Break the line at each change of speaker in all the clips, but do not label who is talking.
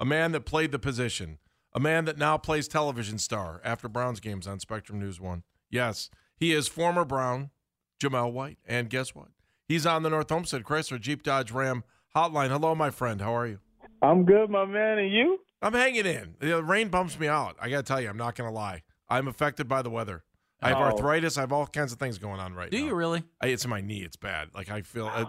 a man that played the position, a man that now plays television star after Browns games on Spectrum News 1. Yes, he is former Brown Jamel White. And guess what? He's on the North Olmsted Chrysler Jeep Dodge Ram hotline. Hello, my friend. How are you?
I'm good, my man. And you?
I'm hanging in. The rain bumps me out. I got to tell you, I'm not going to lie. I'm affected by the weather. I have
Oh.
arthritis. I have all kinds of things going on right
Do
now.
Do you really?
I, it's in my knee. It's bad. Like I feel. It,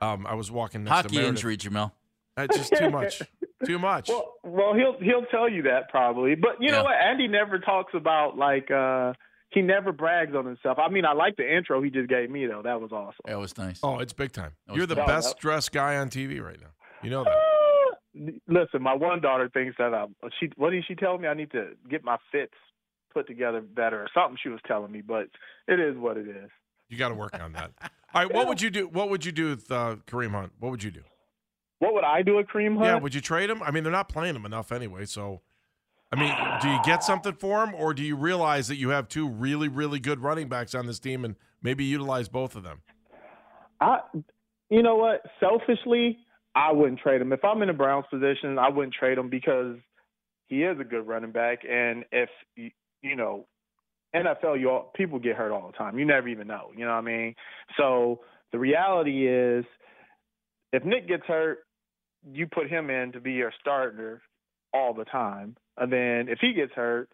um, I was walking next to
Hockey
Meredith.
injury, Jamel.
It's just too much. Too much.
Well, well, he'll he'll tell you that probably. But you
Yeah.
know what? Andy never talks about like uh he never brags on himself. I mean, I like the intro he just gave me though. That was awesome.
That was nice.
oh, it's big time.
That
You're the
fun.
best dressed guy on TV right now. You know that.
Uh, Listen, my one daughter thinks that um she what did she tell me? I need to get my fits put together better or something she was telling me, but it is what it is.
You got to work on that. All right. What would you do? What would you do with uh, Kareem Hunt? What would you do?
What would I do at Kareem Hunt?
Yeah. Would you trade him? I mean, they're not playing him enough anyway. So, I mean, do you get something for him, or do you realize that you have two really, really good running backs on this team, and maybe utilize both of them?
I, you know what? Selfishly, I wouldn't trade him. If I'm in the Browns position, I wouldn't trade him because he is a good running back. And if you, you know, NFL, you all, people get hurt all the time. You never even know. You know what I mean? So the reality is, if Nick gets hurt, you put him in to be your starter all the time. And then if he gets hurt,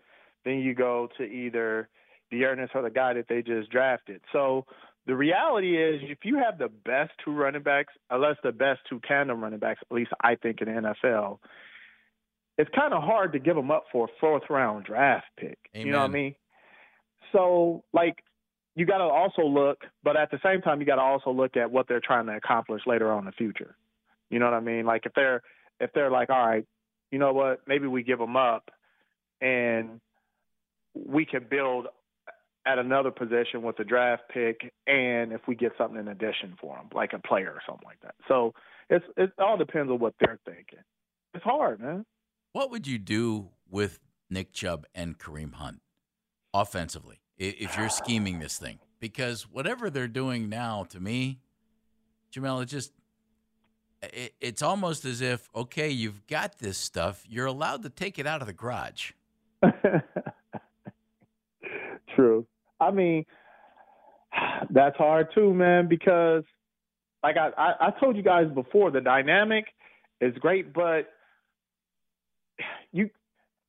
then you go to either D'Ernest or the guy that they just drafted. So the reality is, if you have the best two running backs, unless the best two tandem running backs, at least I think in the NFL, it's kind of hard to give them up for a fourth round draft pick. You know what I mean? So, like, you got to also look, but at the same time, you got to also look at what they're trying to accomplish later on in the future. You know what I mean? Like, if they're if they're like, all right, you know what, maybe we give them up, and we can build at another position with a draft pick, and if we get something in addition for them, like a player or something like that. So it's it all depends on what they're thinking. It's hard, man.
What would you do with Nick Chubb and Kareem Hunt offensively if you're scheming this thing? Because whatever they're doing now, to me, Jamel, it just it, it's almost as if okay, you've got this stuff, you're allowed to take it out of the garage.
True. I mean, that's hard too, man, because like I, I, I told you guys before, the dynamic is great, but you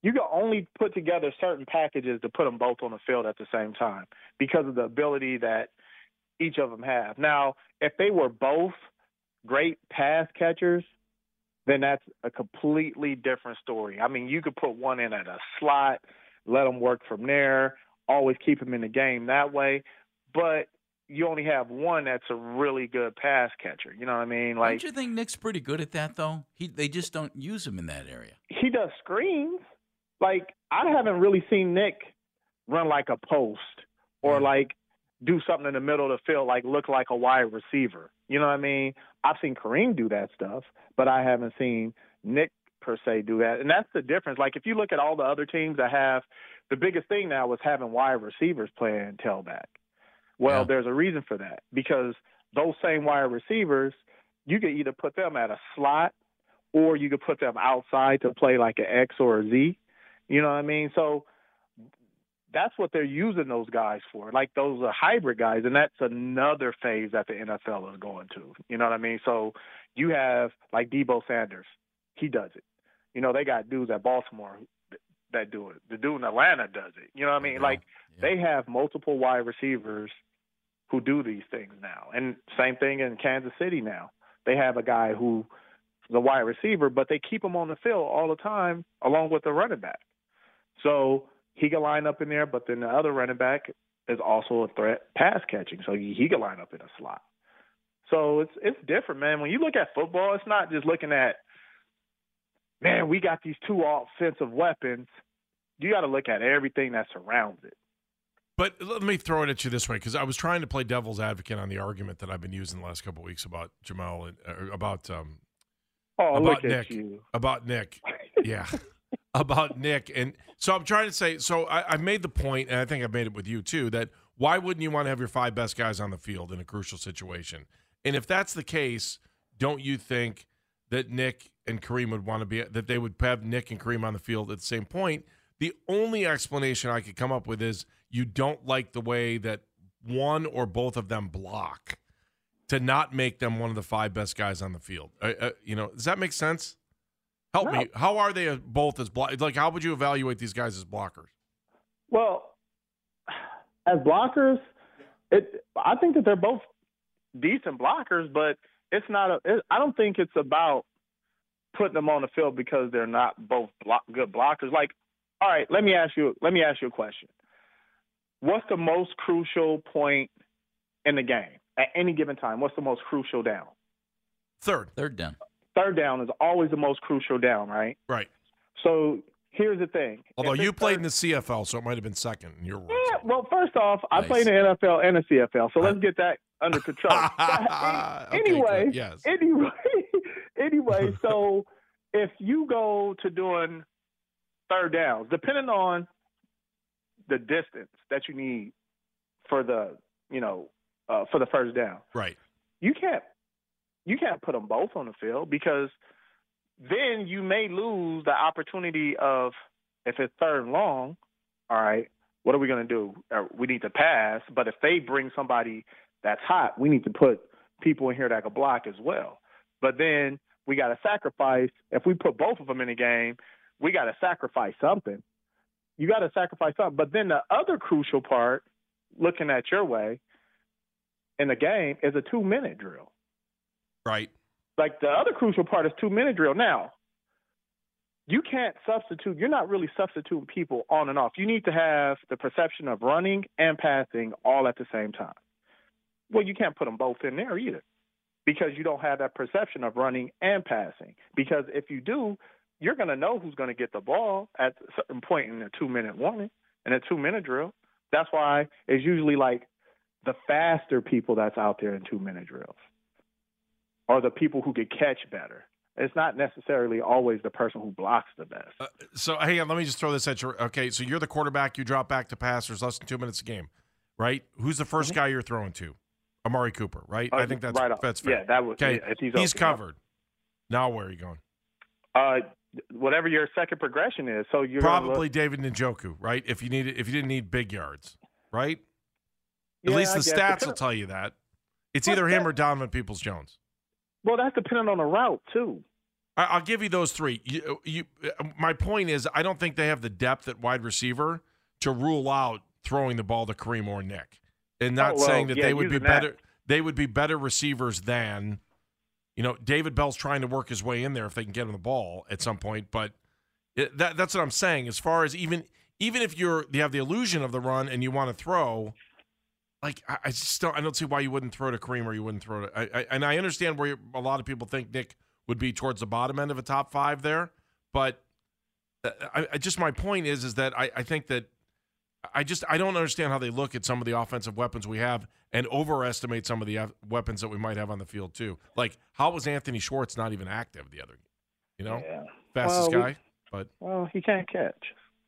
you can only put together certain packages to put them both on the field at the same time because of the ability that each of them have. Now, if they were both great pass catchers, then that's a completely different story. I mean, you could put one in at a slot, let them work from there, always keep them in the game that way. But you only have one that's a really good pass catcher. You know what I mean? Like
Don't you think Nick's pretty good at that though? He they just don't use him in that area.
he does screens. Like I haven't really seen Nick run like a post or like do something in the middle of the field, like look like a wide receiver. You know what I mean? I've seen Kareem do that stuff, but I haven't seen Nick per se do that. And that's the difference. Like if you look at all the other teams that have the biggest thing now is having wide receivers playing tailback. Well,
Yeah.
there's a reason for that because those same wide receivers, you could either put them at a slot or you could put them outside to play like an X or a Z. You know what I mean? So that's what they're using those guys for. Like those are hybrid guys, and that's another phase that the NFL is going to. You know what I mean? So you have like Deebo Sanders, he does it. You know, they got dudes at Baltimore that do it. The dude in Atlanta does it. You know what I mean?
Yeah.
Like
Yeah.
they have multiple wide receivers who do these things now. And same thing in Kansas City now. They have a guy who is a wide receiver, but they keep him on the field all the time along with the running back. So he can line up in there, but then the other running back is also a threat pass catching, so he he can line up in a slot. So it's it's different, man. When you look at football, it's not just looking at man, we got these two offensive weapons. You got to look at everything that surrounds it.
But let me throw it at you this way, because I was trying to play devil's advocate on the argument that I've been using the last couple of weeks about Jamal and uh, about um,
Oh,
About
look
Nick.
you.
about Nick. Yeah. About Nick. And so I'm trying to say, so I, I've made the point, and I think I've made it with you too, that why wouldn't you want to have your five best guys on the field in a crucial situation? And if that's the case, don't you think that Nick and Kareem would want to be that they would have Nick and Kareem on the field at the same point. The only explanation I could come up with is you don't like the way that one or both of them block to not make them one of the five best guys on the field. Uh, uh, you know, does that make sense? Help
No.
me. How are they both as block? Like, how would you evaluate these guys as blockers?
Well, as blockers, it I think that they're both decent blockers, but it's not a. It, I don't think it's about putting them on the field because they're not both block, good blockers. Like, all right, let me ask you. Let me ask you a question. What's the most crucial point in the game at any given time? What's the most crucial down?
Third,
Third down.
Third down is always the most crucial down, right?
right?
So here's the thing.
Although you played in the CFL, so it might have been second in your words.
Yeah, well, first off, I played in the NFL and the CFL, so let's get that under control. Anyway,
yes.
anyway, anyway, so if you go to doing third downs, depending on the distance that you need for the, you know, uh, for the first down,
Right.
you can't you can't put them both on the field because then you may lose the opportunity of if it's third and long, all right, what are we going to do? Uh, we need to pass, but if they bring somebody that's hot, we need to put people in here that can block as well. But then we got to sacrifice. If we put both of them in the game, we got to sacrifice something. You got to sacrifice something. But then the other crucial part, looking at your way, in the game is a two minute drill.
Right.
Like the other crucial part is two minute drill. Now, you can't substitute. You're not really substituting people on and off. You need to have the perception of running and passing all at the same time. Well, you can't put them both in there either because you don't have that perception of running and passing. Because if you do, you're going to know who's going to get the ball at a certain point in a two minute warning and a two minute drill. That's why it's usually like the faster people that's out there in two minute drills are the people who could catch better. It's not necessarily always the person who blocks the best.
Uh, so hang on, let me just throw this at you. Okay, so you're the quarterback. You drop back to pass. There's less than two minutes a game, right? Who's the 1st guy you're throwing to? Amari Cooper, right? I think that's
Mm-hmm. right
that's fair.
Yeah, that was
okay.
yeah, he's,
he's covered. Now where are you going?
Uh, whatever your second progression is. So you're
Probably
look-
David Njoku, right? If you needed, if you didn't need big yards, right?
Yeah,
At least the stats will tell you that. It's either him or Donovan Peoples Jones.
Well, that's dependent on the route too.
I- I'll give you those three. You, uh, you, uh, my point is, I don't think they have the depth at wide receiver to rule out throwing the ball to Kareem or Nick, and not
Oh, well,
saying that
yeah,
they would be
that.
better. They would be better receivers than, you know, David Bell's trying to work his way in there if they can get him the ball at some point. But it, that, that's what I'm saying. As far as even even if you're you have the illusion of the run and you want to throw, like I, I just don't I don't see why you wouldn't throw to Kareem or you wouldn't throw to. I, I, and I understand where a lot of people think Nick would be towards the bottom end of a top five there, but uh, I, I just my point is is that I, I think that I just I don't understand how they look at some of the offensive weapons we have and overestimate some of the weapons that we might have on the field too. Like how was Anthony Schwartz not even active the other, you know,
Yeah.
fastest
Well, we-
guy? But
Well, he can't catch.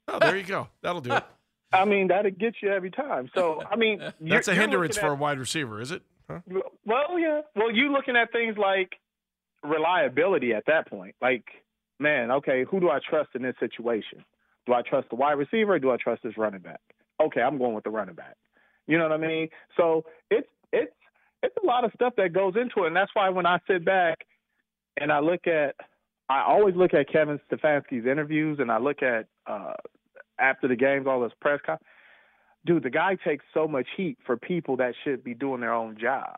oh, there you go. That'll do it.
I mean, that'll get you every time. So, I mean,
That's a hindrance
looking
for a wide receiver, is it? Huh?
Well, yeah. Well, you looking at things like reliability at that point. Like, man, okay, who do I trust in this situation? Do I trust the wide receiver or do I trust this running back? Okay, I'm going with the running back. You know what I mean? So it's it's it's a lot of stuff that goes into it, and that's why when I sit back and I look at, I always look at Kevin Stefanski's interviews, and I look at uh, after the games, all this press con. Dude, the guy takes so much heat for people that should be doing their own job,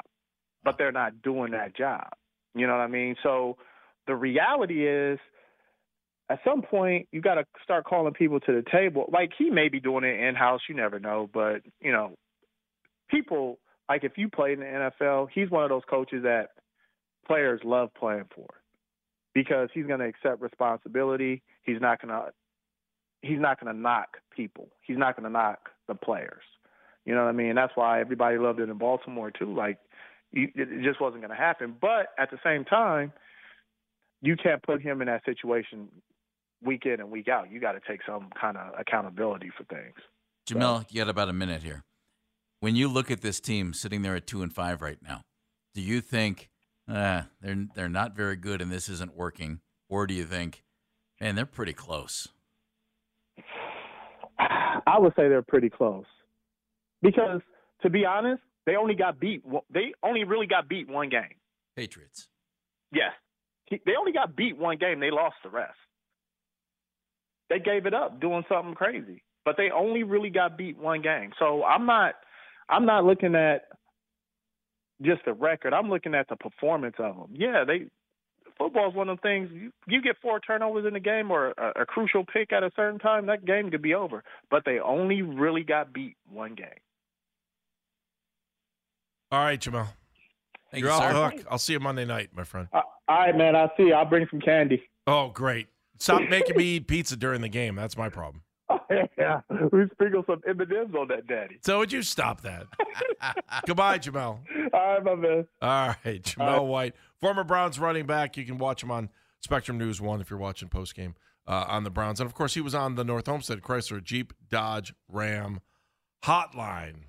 but they're not doing that job. You know what I mean? So the reality is, at some point, you got to start calling people to the table. Like he may be doing it in house, you never know, but you know, people like if you played in the NFL, he's one of those coaches that players love playing for because he's going to accept responsibility. He's not going to he's not going to knock people. He's not going to knock the players. You know what I mean? That's why everybody loved it in Baltimore too. Like it just wasn't going to happen. But at the same time, you can't put him in that situation week in and week out. You got to take some kind of accountability for things.
Jamel, you got about a minute here. When you look at this team sitting there at two and five right now, do you think uh, they're they're not very good and this isn't working, or do you think, man, they're pretty close?
I would say they're pretty close because, to be honest, they only got beat. They only really got beat one game.
Patriots.
Yes, they only got beat one game. They lost the rest. They gave it up doing something crazy, but they only really got beat one game. So I'm not, I'm not looking at just the record. I'm looking at the performance of them. Yeah, they football is one of the things you, you get four turnovers in a game or a, a crucial pick at a certain time, that game could be over. But they only really got beat one game.
All right, Jamal.
Thank
You're
you,
off
sir.
the hook. I'll see you Monday night, my friend.
Uh, all right, man. I'll see you. I'll bring some candy.
Oh, great. Stop making me eat pizza during the game. That's my problem.
Oh, yeah. We sprinkle some M&M's on that, Daddy.
So would you stop that? Goodbye, Jamal.
All right, my man.
All right, Jamal White, former Browns running back. You can watch him on Spectrum News One if you're watching post game uh, on the Browns, and of course he was on the North Olmsted Chrysler Jeep Dodge Ram Hotline.